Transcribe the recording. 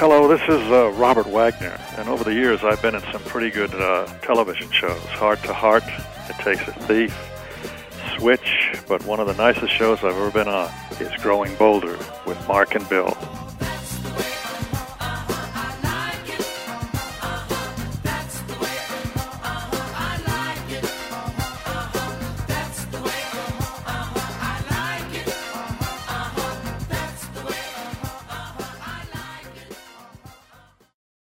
Hello, this is uh, Robert Wagner, and over the years I've been in some pretty good uh, television shows. Hart to Hart, It Takes a Thief, Switch, but one of the nicest shows I've ever been on is Growing Bolder with Mark and Bill.